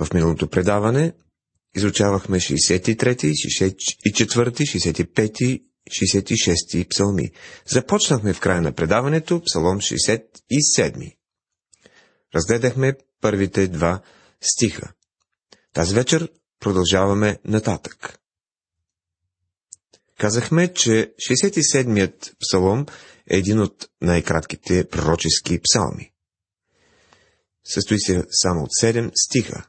В миналото предаване изучавахме 63, 64, 65 66 псалми. Започнахме в края на предаването псалом 67. Разгледахме първите два стиха. Тази вечер продължаваме нататък. Казахме, че 67-ят псалом е един от най-кратките пророчески псалми. Състои се само от 7 стиха.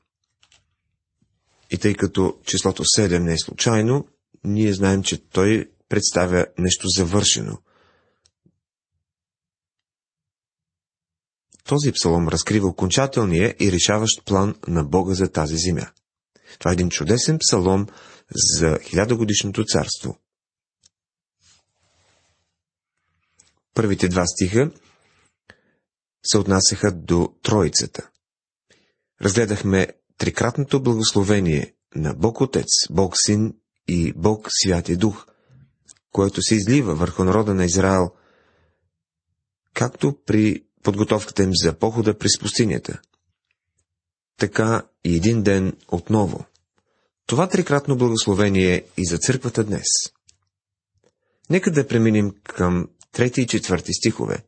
И тъй като числото 7 не е случайно, ние знаем, че той представя нещо завършено. Този псалом разкрива окончателния и решаващ план на Бога за тази земя. Това е един чудесен псалом за хилядогодишното царство. Първите два стиха се отнасяха до Троицата. Разгледахме трикратното благословение на Бог Отец, Бог Син и Бог Святи Дух, което се излива върху народа на Израел, както при подготовката им за похода през пустинята, така и един ден отново. Това трикратно благословение е и за църквата днес. Нека да преминем към трети и четвърти стихове.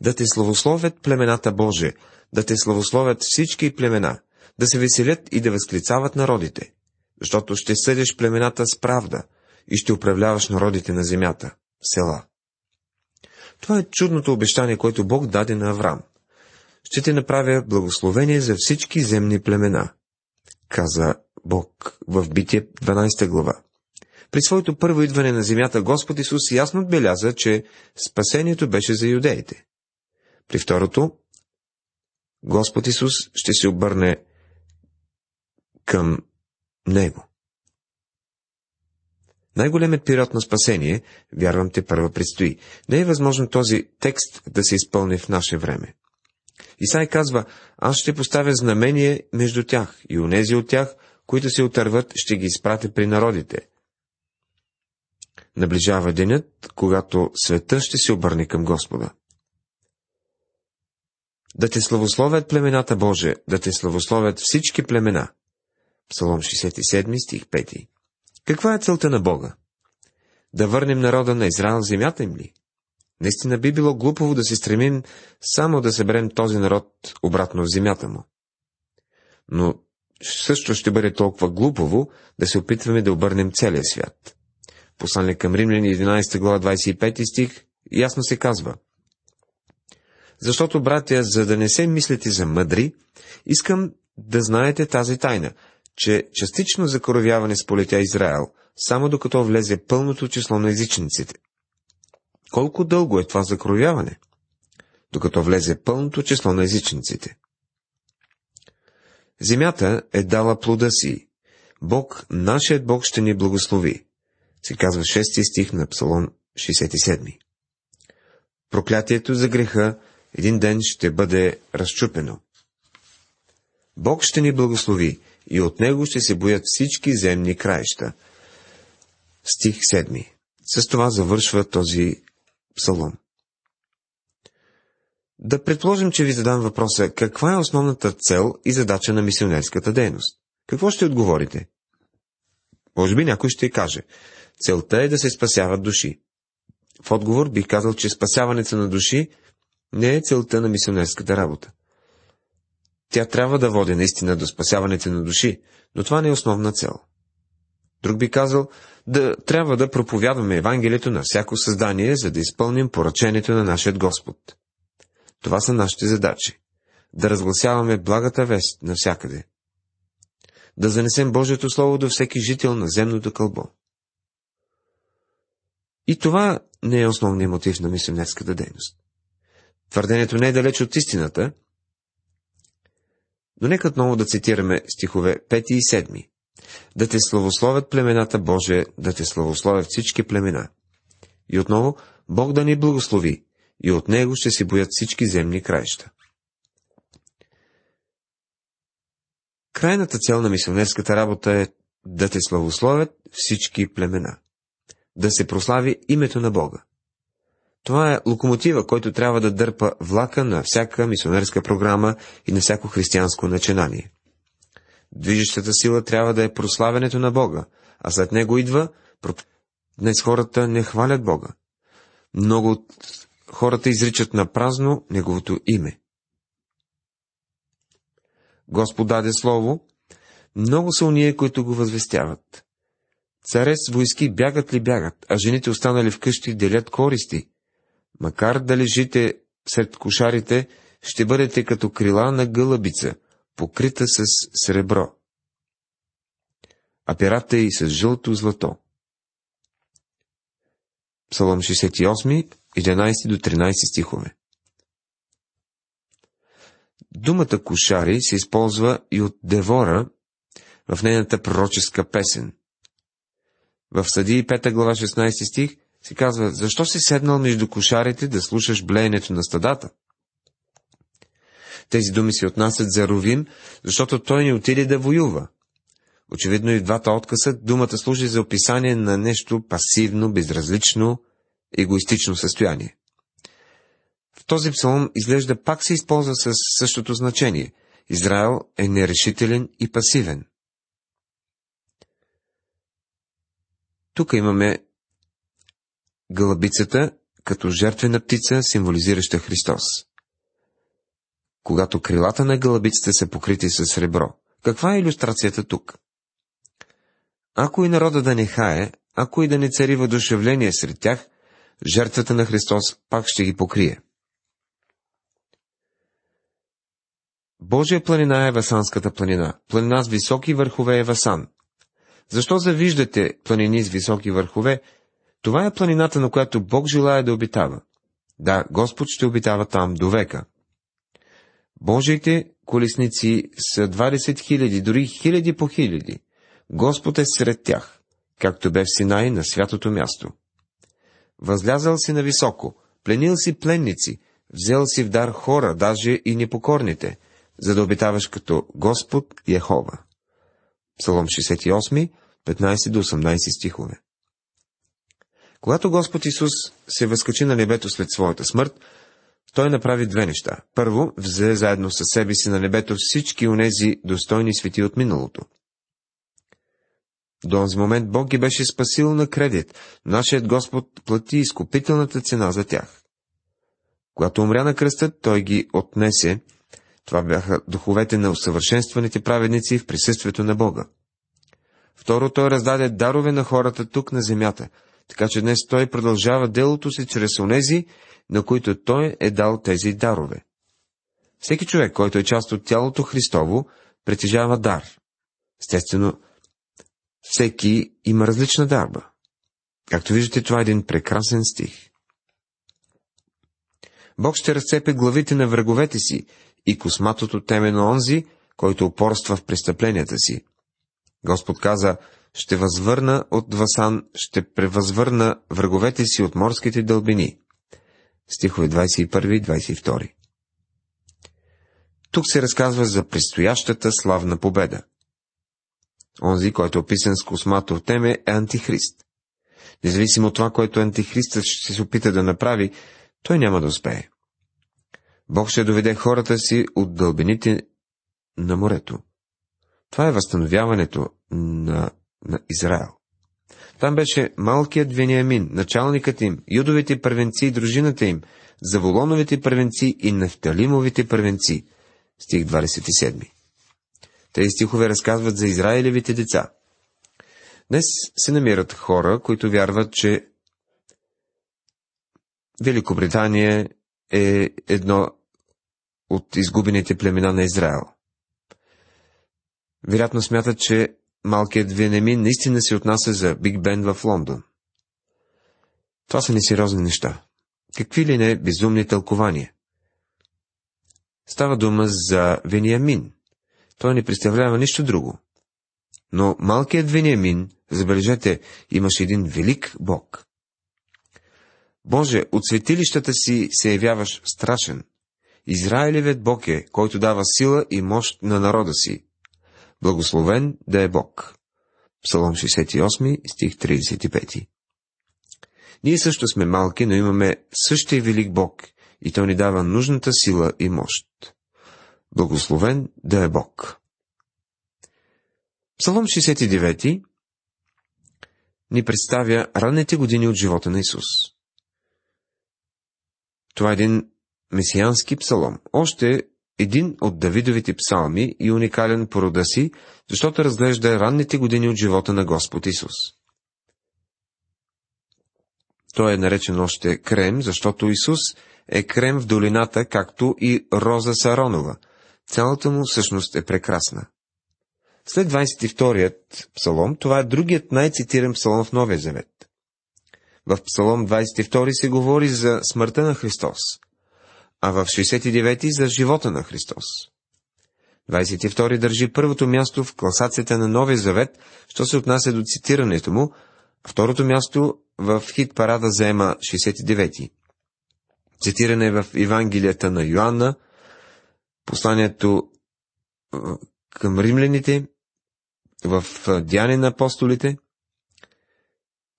Да те славословят племената Боже, да те славословят всички племена, да се веселят и да възклицават народите, защото ще съдиш племената с правда и ще управляваш народите на земята, села. Това е чудното обещание, което Бог даде на Авраам. Ще ти направя благословение за всички земни племена, каза Бог в Битие 12 глава. При своето първо идване на земята Господ Исус ясно отбеляза, че спасението беше за юдеите. При второто, Господ Исус ще се обърне към Него. Най-големият период на спасение, вярвам те първа предстои. Не е възможно този текст да се изпълни в наше време. Исай казва, аз ще поставя знамение между тях и онези от тях, които се отърват, ще ги изпратя при народите. Наближава денят, когато света ще се обърне към Господа. Да те славословят племената Боже, да те славословят всички племена. Псалом 67, стих 5. Каква е целта на Бога? Да върнем народа на Израел в земята им ли? Наистина би било глупово да се стремим само да съберем този народ обратно в земята му. Но също ще бъде толкова глупово да се опитваме да обърнем целия свят. Послание към Римляни 11 глава 25 стих ясно се казва. Защото, братя, за да не се мислите за мъдри, искам да знаете тази тайна, че частично закоровяване сполетя Израел, само докато влезе пълното число на езичниците. Колко дълго е това закоровяване? Докато влезе пълното число на езичниците. Земята е дала плода си. Бог, нашият Бог ще ни благослови. Се казва 6 стих на Псалом 67. Проклятието за греха един ден ще бъде разчупено. Бог ще ни благослови и от него ще се боят всички земни краища. Стих 7. С това завършва този псалом. Да предположим, че ви задам въпроса, каква е основната цел и задача на мисионерската дейност? Какво ще отговорите? Може би някой ще каже, целта е да се спасяват души. В отговор бих казал, че спасяването на души не е целта на мисионерската работа. Тя трябва да води наистина до спасяването на души, но това не е основна цел. Друг би казал, да трябва да проповядваме Евангелието на всяко създание, за да изпълним поръчението на нашия Господ. Това са нашите задачи. Да разгласяваме благата вест навсякъде. Да занесем Божието Слово до всеки жител на земното кълбо. И това не е основният мотив на мисионерската дейност. Твърдението не е далеч от истината, но нека отново да цитираме стихове 5 и 7. Да те славословят племената Боже, да те славословят всички племена. И отново, Бог да ни благослови, и от Него ще се боят всички земни краища. Крайната цел на мисионерската работа е да те славословят всички племена. Да се прослави името на Бога. Това е локомотива, който трябва да дърпа влака на всяка мисионерска програма и на всяко християнско начинание. Движещата сила трябва да е прославянето на Бога, а след него идва... Днес хората не хвалят Бога. Много от хората изричат на празно Неговото име. Господ даде слово, много са уния, които го възвестяват. Царец с войски бягат ли бягат, а жените останали вкъщи делят користи. Макар да лежите сред кошарите, ще бъдете като крила на гълъбица, покрита с сребро, а перата и с жълто злато. Псалом 68, 11 до 13 стихове Думата кошари се използва и от Девора в нейната пророческа песен. В Съдии 5 глава 16 стих се казва, защо си седнал между кошарите да слушаш блеенето на стадата? Тези думи се отнасят за Ровим, защото той не отиде да воюва. Очевидно и в двата отказа думата служи за описание на нещо пасивно, безразлично, егоистично състояние. В този псалом изглежда пак се използва с същото значение. Израел е нерешителен и пасивен. Тук имаме гълъбицата като жертвена птица, символизираща Христос. Когато крилата на гълъбицата са покрити с сребро. Каква е иллюстрацията тук? Ако и народа да не хае, ако и да не цари въдушевление сред тях, жертвата на Христос пак ще ги покрие. Божия планина е Васанската планина. Планина с високи върхове е Васан. Защо завиждате планини с високи върхове? Това е планината, на която Бог желая да обитава. Да, Господ ще обитава там до века. Божиите колесници са 20 хиляди, дори хиляди по хиляди. Господ е сред тях, както бе в Синай на святото място. Възлязал си на високо, пленил си пленници, взел си в дар хора, даже и непокорните, за да обитаваш като Господ Яхова. Псалом 68, 15 до 18 стихове. Когато Господ Исус се възкачи на небето след своята смърт, той направи две неща. Първо, взе заедно със себе си на небето всички онези достойни свети от миналото. До този момент Бог ги беше спасил на кредит. Нашият Господ плати изкупителната цена за тях. Когато умря на кръста, той ги отнесе. Това бяха духовете на усъвършенстваните праведници в присъствието на Бога. Второ, той раздаде дарове на хората тук на земята, така че днес той продължава делото си чрез онези, на които той е дал тези дарове. Всеки човек, който е част от тялото Христово, притежава дар. Естествено, всеки има различна дарба. Както виждате, това е един прекрасен стих. Бог ще разцепе главите на враговете си и косматото теме на онзи, който упорства в престъпленията си. Господ каза, ще възвърна от Васан, ще превъзвърна враговете си от морските дълбини. Стихове 21 и 22. Тук се разказва за предстоящата славна победа. Онзи, който е описан с космато теме, е антихрист. Независимо от това, което антихристът ще се опита да направи, той няма да успее. Бог ще доведе хората си от дълбините на морето. Това е възстановяването на, на Израел. Там беше малкият Вениамин, началникът им, юдовите първенци и дружината им, заволоновите първенци и нефталимовите първенци. Стих 27. Тези стихове разказват за Израилевите деца. Днес се намират хора, които вярват, че Великобритания е едно от изгубените племена на Израел. Вероятно смятат, че малкият Венемин наистина се отнася за Биг Бен в Лондон. Това са несериозни неща. Какви ли не безумни тълкования? Става дума за Вениамин. Той не представлява нищо друго. Но малкият Вениамин, забележете, имаше един велик Бог. Боже, от светилищата си се явяваш страшен. Израилевият Бог е, който дава сила и мощ на народа си. Благословен да е Бог. Псалом 68, стих 35. Ние също сме малки, но имаме същия велик Бог и Той ни дава нужната сила и мощ. Благословен да е Бог. Псалом 69 ни представя ранните години от живота на Исус. Това е един месиански псалом. Още един от Давидовите псалми и уникален по рода си, защото разглежда ранните години от живота на Господ Исус. Той е наречен още Крем, защото Исус е крем в долината, както и Роза Саронова. Цялата му всъщност е прекрасна. След 22-ият псалом, това е другият най-цитиран псалом в Новия Завет. В псалом 22 се говори за смъртта на Христос, а в 69 за живота на Христос. 22 държи първото място в класацията на Новия Завет, що се отнася до цитирането му, второто място в хит парада заема 69. Цитиране е в Евангелията на Йоанна, посланието към римляните, в Дяне на апостолите.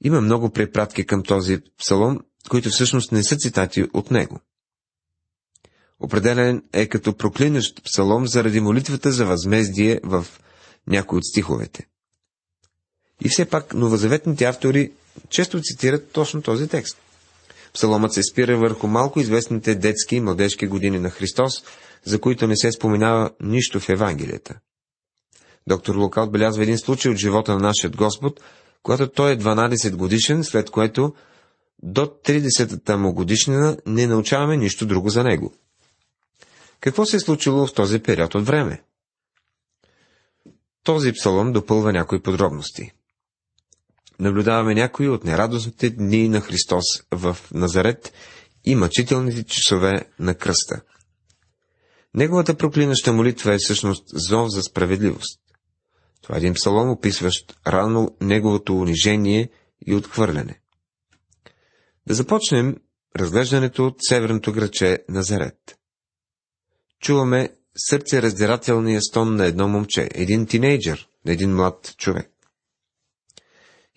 Има много препратки към този псалом, които всъщност не са цитати от него. Определен е като проклинащ псалом заради молитвата за възмездие в някои от стиховете. И все пак новозаветните автори често цитират точно този текст. Псаломът се спира върху малко известните детски и младежки години на Христос, за които не се споменава нищо в Евангелията. Доктор Лука отбелязва един случай от живота на нашия Господ, когато той е 12 годишен, след което до 30-та му годишнина не научаваме нищо друго за него. Какво се е случило в този период от време? Този псалом допълва някои подробности. Наблюдаваме някои от нерадостните дни на Христос в Назарет и мъчителните часове на кръста. Неговата проклинаща молитва е всъщност зов за справедливост. Това е един псалом, описващ рано неговото унижение и отхвърляне. Да започнем разглеждането от северното граче Назарет. Чуваме сърце раздирателния стон на едно момче, един тинейджър, на един млад човек.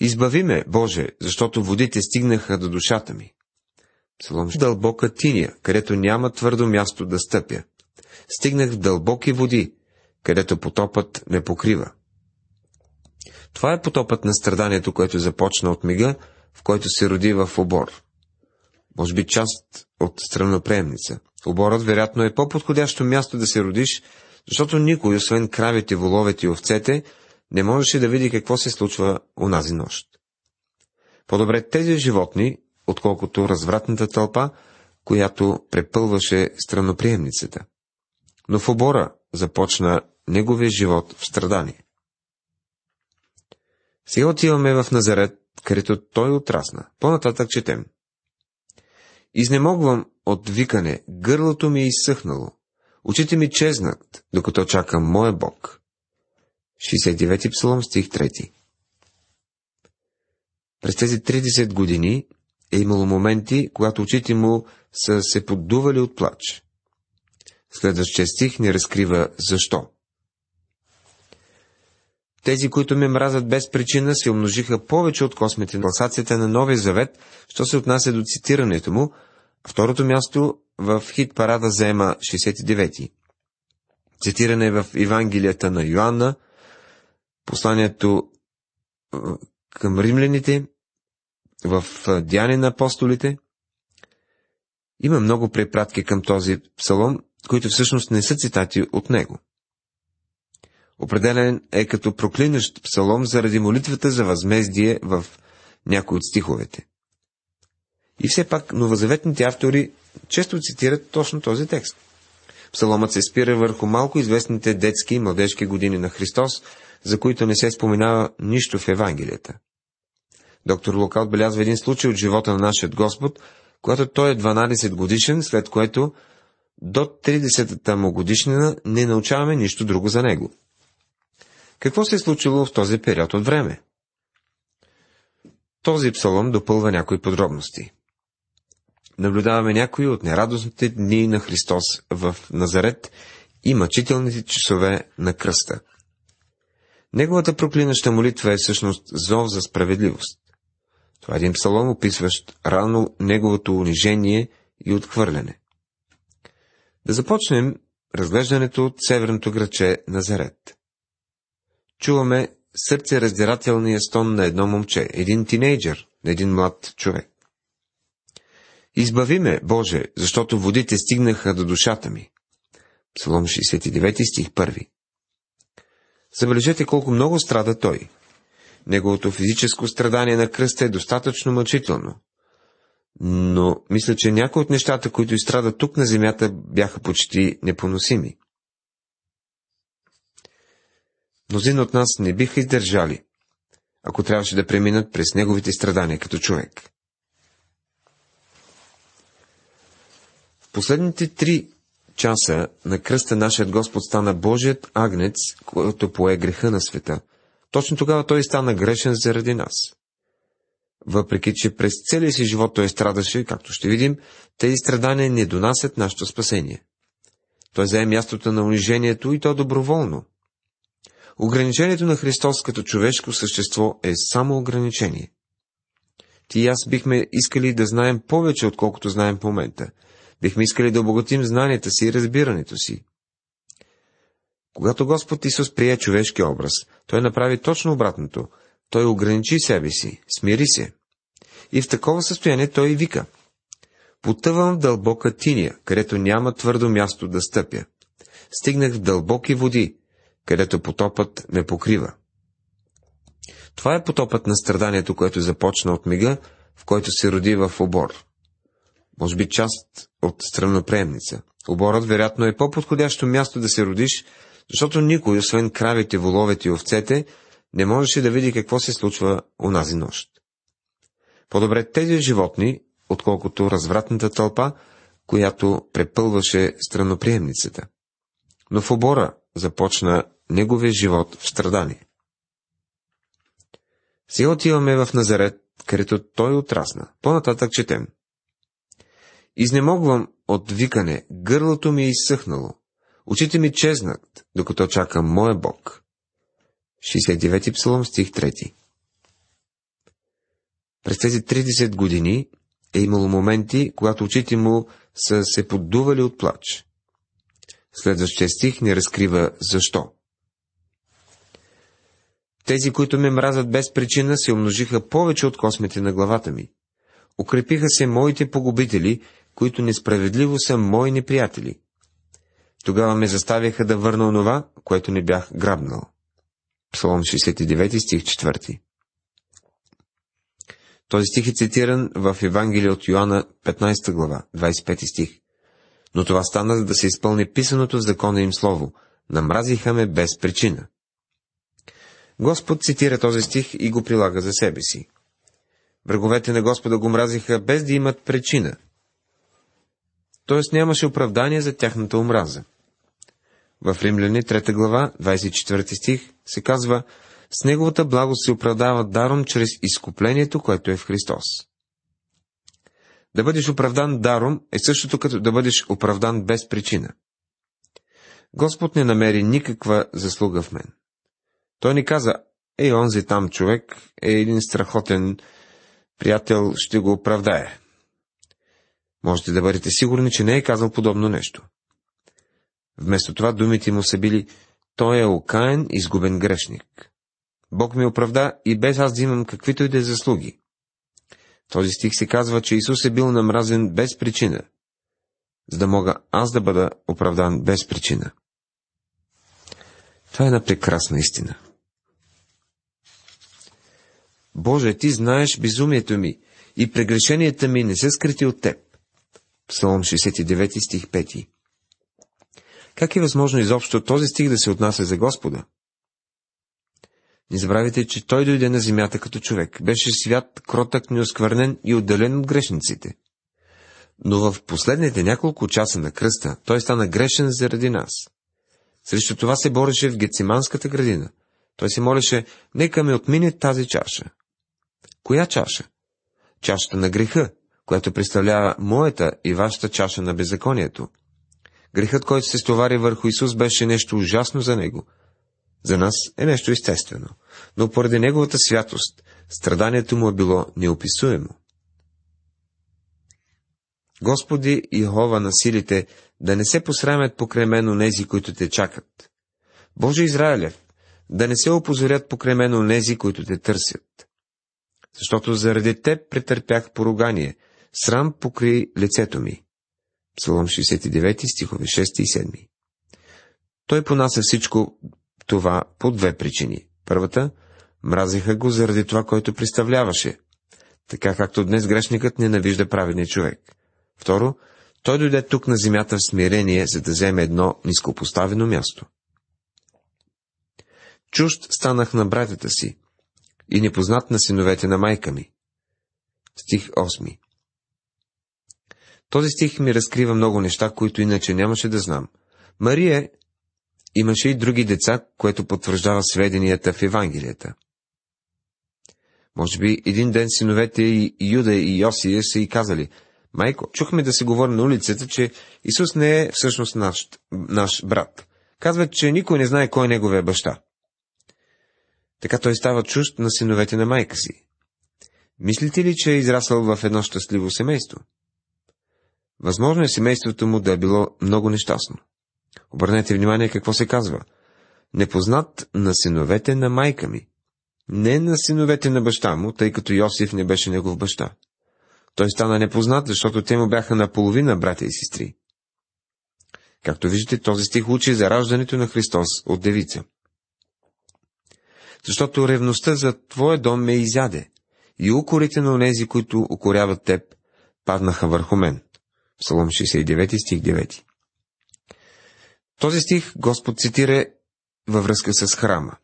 Избави ме, Боже, защото водите стигнаха до душата ми. Псалом дълбока тиня, където няма твърдо място да стъпя. Стигнах в дълбоки води, където потопът ме покрива. Това е потопът на страданието, което започна от мига, в който се роди в обор. Може би част от страноприемница. Оборът, вероятно, е по-подходящо място да се родиш, защото никой, освен кравите, воловете и овцете, не можеше да види какво се случва унази нощ. По-добре тези животни, отколкото развратната тълпа, която препълваше страноприемницата. Но в обора започна неговия живот в страдание. Сега отиваме в Назарет, където той отрасна. По-нататък четем. Изнемогвам от викане, гърлото ми е изсъхнало, очите ми чезнат, докато чакам моя Бог. 69 псалом, стих 3 През тези 30 години е имало моменти, когато очите му са се поддували от плач. Следващия стих ни разкрива защо. Тези, които ме мразят без причина, се умножиха повече от космите на класацията на Новия Завет, що се отнася до цитирането му. Второто място в хит парада заема 69. Цитиране в Евангелията на Йоанна, посланието към римляните, в Дяне на апостолите. Има много препратки към този псалом, които всъщност не са цитати от него. Определен е като проклинащ псалом заради молитвата за възмездие в някои от стиховете. И все пак новозаветните автори често цитират точно този текст. Псаломът се спира върху малко известните детски и младежки години на Христос, за които не се споменава нищо в Евангелията. Доктор Лука отбелязва един случай от живота на нашия Господ, когато той е 12 годишен, след което до 30-та му годишнина не научаваме нищо друго за него. Какво се е случило в този период от време? Този псалом допълва някои подробности. Наблюдаваме някои от нерадостните дни на Христос в Назарет и мъчителните часове на кръста. Неговата проклинаща молитва е всъщност зов за справедливост. Това е един псалом, описващ рано неговото унижение и отхвърляне. Да започнем разглеждането от северното граче Назарет. чуваме сърце раздирателния стон на едно момче, един тинейджър, един млад човек. Избави ме, Боже, защото водите стигнаха до душата ми. Псалом 69 стих 1 Забележете колко много страда той. Неговото физическо страдание на кръста е достатъчно мъчително. Но мисля, че някои от нещата, които изстрада тук на земята, бяха почти непоносими. Мнозина от нас не биха издържали, ако трябваше да преминат през неговите страдания като човек. Последните три часа на кръста нашият Господ стана Божият агнец, който пое греха на света. Точно тогава той стана грешен заради нас. Въпреки, че през целия си живот той страдаше, както ще видим, тези страдания не донасят нашето спасение. Той зае мястото на унижението и то доброволно. Ограничението на Христос като човешко същество е само ограничение. Ти и аз бихме искали да знаем повече, отколкото знаем в момента. Бихме искали да обогатим знанията си и разбирането си. Когато Господ Исус прие човешки образ, Той направи точно обратното. Той ограничи себе си, смири се. И в такова състояние Той вика. Потъвам в дълбока тиния, където няма твърдо място да стъпя. Стигнах в дълбоки води, където потопът ме покрива. Това е потопът на страданието, което започна от мига, в който се роди в обор. Може би част от странноприемница. Оборът, вероятно, е по-подходящо място да се родиш, защото никой, освен кравите, воловете и овцете, не можеше да види какво се случва унази нощ. По-добре тези животни, отколкото развратната тълпа, която препълваше страноприемницата. Но в обора започна неговия живот в страдание. Сега отиваме в Назарет, където той отрасна. По-нататък четем. Изнемогвам от викане, гърлото ми е изсъхнало. Очите ми чезнат, докато чакам моя Бог. 69 псалом, стих 3 През тези 30 години е имало моменти, когато очите му са се поддували от плач. Следващия стих не разкрива защо. Тези, които ме мразят без причина, се умножиха повече от космите на главата ми. Укрепиха се моите погубители, които несправедливо са мои неприятели. Тогава ме заставяха да върна онова, което не бях грабнал. Псалом 69 стих 4 Този стих е цитиран в Евангелие от Йоанна 15 глава, 25 стих. Но това стана, за да се изпълни писаното в закона им слово. Намразиха ме без причина. Господ цитира този стих и го прилага за себе си. Враговете на Господа го мразиха без да имат причина. Тоест нямаше оправдание за тяхната омраза. В Римляни 3 глава, 24 стих, се казва, с неговата благост се оправдава даром чрез изкуплението, което е в Христос. Да бъдеш оправдан даром е същото като да бъдеш оправдан без причина. Господ не намери никаква заслуга в мен. Той ни каза, ей, онзи там човек е един страхотен приятел, ще го оправдае. Можете да бъдете сигурни, че не е казал подобно нещо. Вместо това думите му са били Той е окаен, изгубен грешник. Бог ми оправда и без аз да имам каквито и да е заслуги. Този стих се казва, че Исус е бил намразен без причина, за да мога аз да бъда оправдан без причина. Това е една прекрасна истина. Боже, ти знаеш безумието ми и прегрешенията ми не са скрити от теб. Псалом 69 стих 5 Как е възможно изобщо този стих да се отнася за Господа? Не забравяйте, че той дойде на земята като човек. Беше свят, кротък, неосквърнен и отделен от грешниците. Но в последните няколко часа на кръста той стана грешен заради нас. Срещу това се бореше в Гециманската градина. Той се молеше, нека ме отмине тази чаша. Коя чаша? Чашата на греха, която представлява моята и вашата чаша на беззаконието. Грехът, който се стовари върху Исус, беше нещо ужасно за него. За нас е нещо естествено, но поради неговата святост, страданието му е било неописуемо. Господи Йehova на силите, да не се посрамят покрай мен онези, които те чакат. Боже Израилев, да не се опозорят покрай мен онези, които те търсят. Защото заради теб претърпях поругание, срам покри лицето ми. Псалом 69, стихове 6 и 7. Той понася всичко това по две причини. Първата – мразеха го заради това, което представляваше, така както днес грешникът ненавижда праведния човек. Второ, той дойде тук на земята в смирение, за да вземе едно нископоставено място. Чужд станах на братята си и непознат на синовете на майка ми. Стих 8 Този стих ми разкрива много неща, които иначе нямаше да знам. Мария имаше и други деца, което потвърждава сведенията в Евангелията. Може би един ден синовете и Юда и Йосия са и казали, Майко, чухме да се говори на улицата, че Исус не е всъщност наш, наш брат. Казват, че никой не знае кой е неговия баща. Така той става чужд на синовете на майка си. Мислите ли, че е израсъл в едно щастливо семейство? Възможно е семейството му да е било много нещастно. Обърнете внимание какво се казва. Непознат на синовете на майка ми. Не на синовете на баща му, тъй като Йосиф не беше негов баща. Той стана непознат, защото те му бяха наполовина братя и сестри. Както виждате, този стих учи за раждането на Христос от девица. Защото ревността за твоя дом ме изяде, и укорите на онези, които укоряват теб, паднаха върху мен. Псалом 69, стих 9. Този стих Господ цитира във връзка с храма.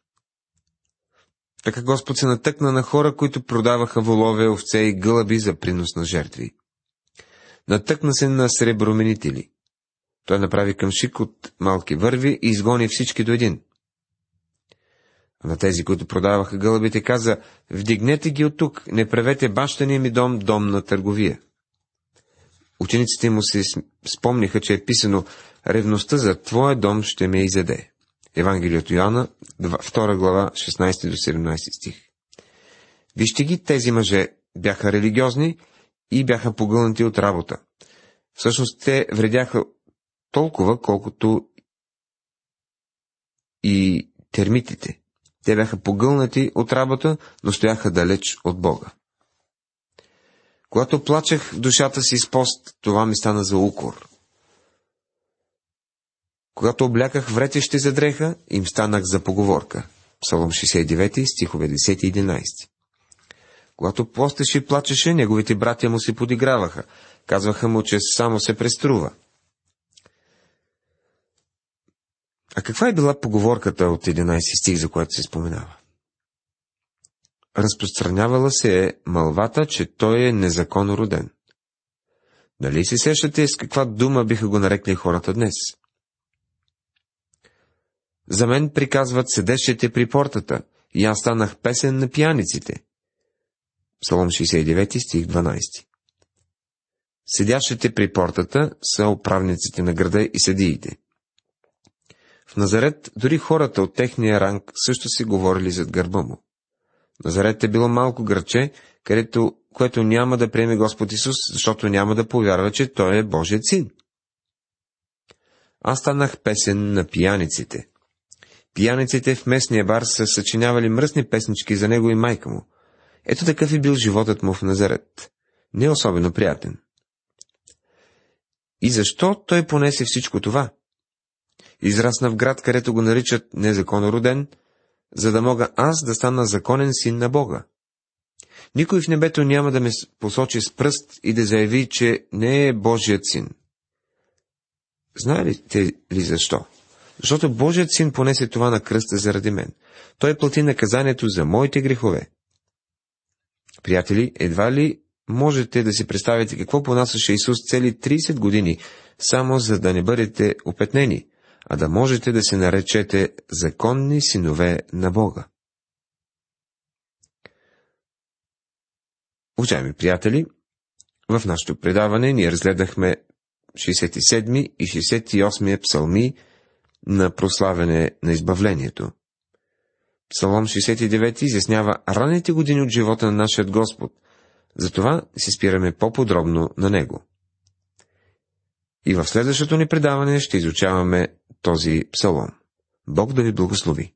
Така Господ се натъкна на хора, които продаваха волове, овце и гълъби за принос на жертви. Натъкна се на среброменители. Той направи къмшик от малки върви и изгони всички до един. На тези, които продаваха гълъбите, каза, вдигнете ги от тук, не правете бащания ми дом, дом на търговия. Учениците му се спомниха, че е писано, ревността за твоя дом ще ме изеде. Евангелието Йоанна, 2 глава, 16 до 17 стих. Вижте ги, тези мъже бяха религиозни и бяха погълнати от работа. Всъщност те вредяха толкова, колкото и термитите. Те бяха погълнати от работа, но стояха далеч от Бога. Когато плачех в душата си с пост, това ми стана за укор. Когато обляках вретещи за дреха, им станах за поговорка. Псалом 69, стихове 10 и 11. Когато постеше и плачеше, неговите братя му се подиграваха. Казваха му, че само се преструва. А каква е била поговорката от 11 стих, за която се споменава? Разпространявала се е мълвата, че той е незаконно роден. Дали се сещате с каква дума биха го нарекли хората днес? За мен приказват седещите при портата, и аз станах песен на пияниците. Псалом 69, стих 12 Седящите при портата са управниците на града и съдиите. В Назарет дори хората от техния ранг също си говорили зад гърба му. Назарет е било малко гърче, където, което няма да приеме Господ Исус, защото няма да повярва, че Той е Божият син. Аз станах песен на пияниците. Пияниците в местния бар са съчинявали мръсни песнички за него и майка му. Ето такъв е бил животът му в Назарет. Не е особено приятен. И защо той понесе всичко това? Израсна в град, където го наричат незаконно роден, за да мога аз да стана законен син на Бога. Никой в небето няма да ме посочи с пръст и да заяви, че не е Божият син. Знаете ли защо? Защото Божият син понесе това на кръста заради мен. Той плати наказанието за моите грехове. Приятели, едва ли можете да си представите какво понасяше Исус цели 30 години, само за да не бъдете опетнени, а да можете да се наречете законни синове на Бога. Уважаеми приятели, в нашето предаване ние разгледахме 67 и 68 псалми на прославяне на избавлението. Псалом 69 изяснява ранните години от живота на нашия Господ, затова се спираме по-подробно на него. И в следващото ни предаване ще изучаваме този псалом. Бог да ви благослови!